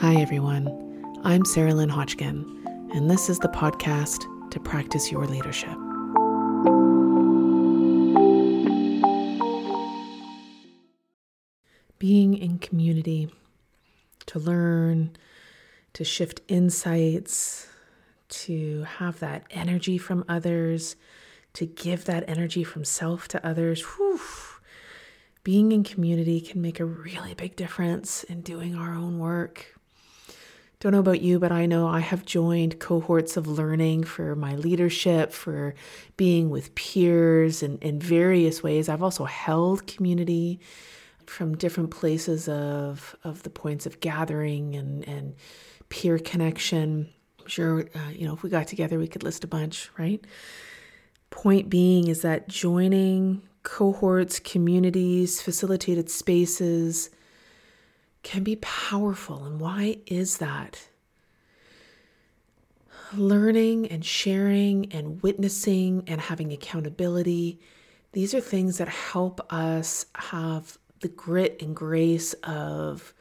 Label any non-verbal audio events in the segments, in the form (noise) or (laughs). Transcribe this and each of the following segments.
Hi, everyone. I'm Sarah Lynn Hodgkin, and this is the podcast to practice your leadership. Being in community to learn, to shift insights, to have that energy from others, to give that energy from self to others. Whew. Being in community can make a really big difference in doing our own work. Don't know about you, but I know I have joined cohorts of learning for my leadership, for being with peers in, in various ways. I've also held community from different places of, of the points of gathering and, and peer connection. I'm sure, uh, you know, if we got together, we could list a bunch, right? Point being is that joining cohorts, communities, facilitated spaces can be powerful. And why is that? Learning and sharing and witnessing and having accountability, these are things that help us have the grit and grace of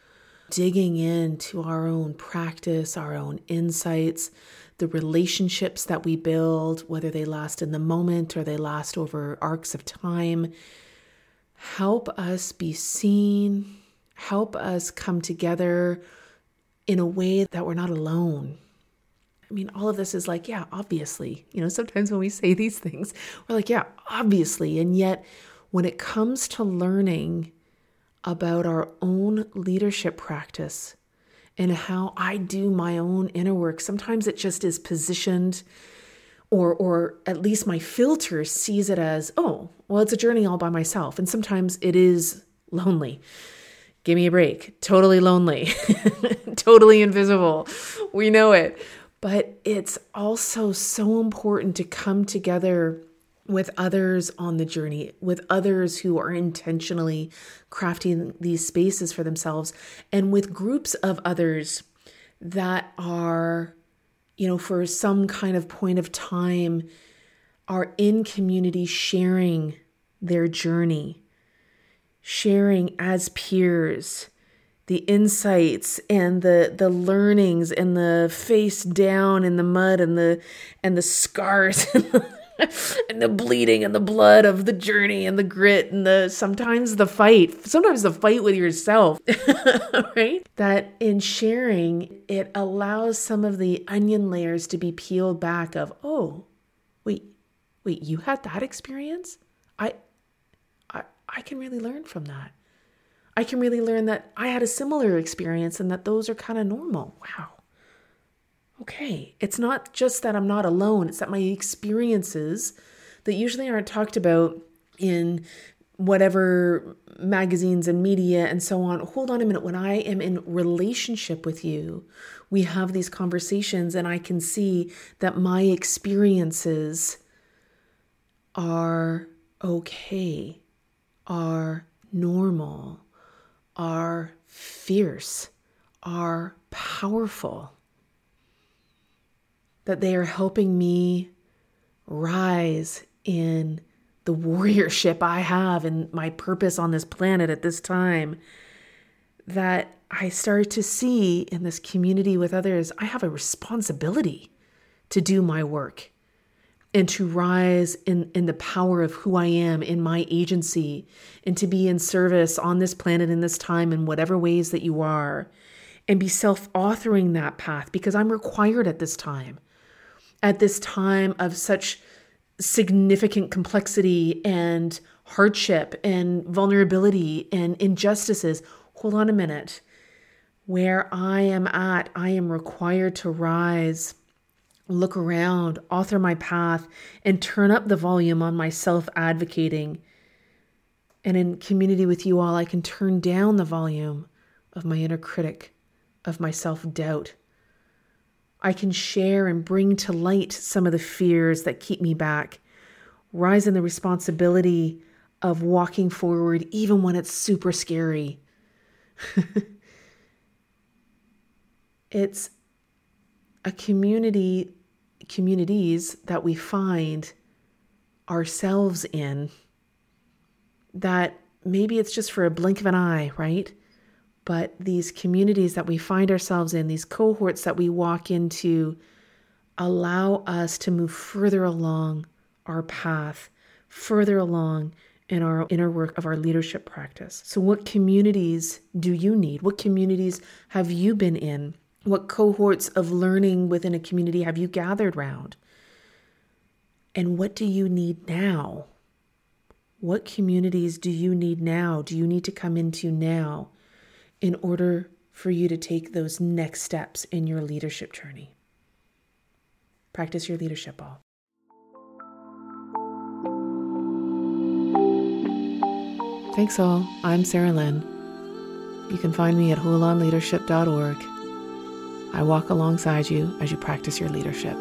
digging into our own practice, our own insights, the relationships that we build, whether they last in the moment or they last over arcs of time, help us be seen, help us come together in a way that we're not alone. I mean, all of this is like, yeah, obviously. You know, sometimes when we say these things, we're like, yeah, obviously. And yet, when it comes to learning about our own leadership practice, and how I do my own inner work. Sometimes it just is positioned or or at least my filter sees it as, oh, well, it's a journey all by myself. And sometimes it is lonely. Give me a break. Totally lonely. (laughs) totally invisible. We know it. But it's also so important to come together with others on the journey, with others who are intentionally crafting these spaces for themselves, and with groups of others that are, you know, for some kind of point of time, are in community sharing their journey, sharing as peers the insights and the the learnings and the face down in the mud and the and the scars (laughs) and the bleeding and the blood of the journey and the grit and the sometimes the fight, sometimes the fight with yourself, (laughs) right? That in sharing, it allows some of the onion layers to be peeled back of, oh, wait, wait, you had that experience? I I can really learn from that. I can really learn that I had a similar experience and that those are kind of normal. Wow okay, it's not just that I'm not alone, it's that my experiences that usually aren't talked about in whatever magazines and media and so on. Hold on a minute. When I am in relationship with you, we have these conversations, and I can see that my experiences are okay, are normal, are fierce, are powerful that they are helping me rise in the warriorship I have and my purpose on this planet at this time. That I start to see in this community with others, I have a responsibility to do my work and to rise in, in the power of who I am, in my agency, and to be in service on this planet in this time in whatever ways that you are, and be self authoring that path because I'm required at this time at this time of such significant complexity and hardship and vulnerability and injustices. Hold on a minute. Where I am at, I am required to rise, look around, author my path, and turn up the volume on my self advocating. And in community with you all, I can turn down the volume of my inner critic, of my self doubt, I can share and bring to light some of the fears that keep me back. Rise in the responsibility of walking forward, even when it's super scary. (laughs) it's a community, communities that we find ourselves in that maybe it's just for a blink of an eye, right? but these communities that we find ourselves in, these cohorts that we walk into, allow us to move further along our path, further along in our inner work of our leadership practice. So, what communities do you need? What communities have you been in? What cohorts of learning within a community have you gathered round? And what do you need now? What communities do you need now? Do you need to come into now in order for you to take those next steps in your leadership journey? Practice your leadership all. Thanks all. I'm Sarah Lynn. You can find me at hulanleadership.org. I walk alongside you as you practice your leadership.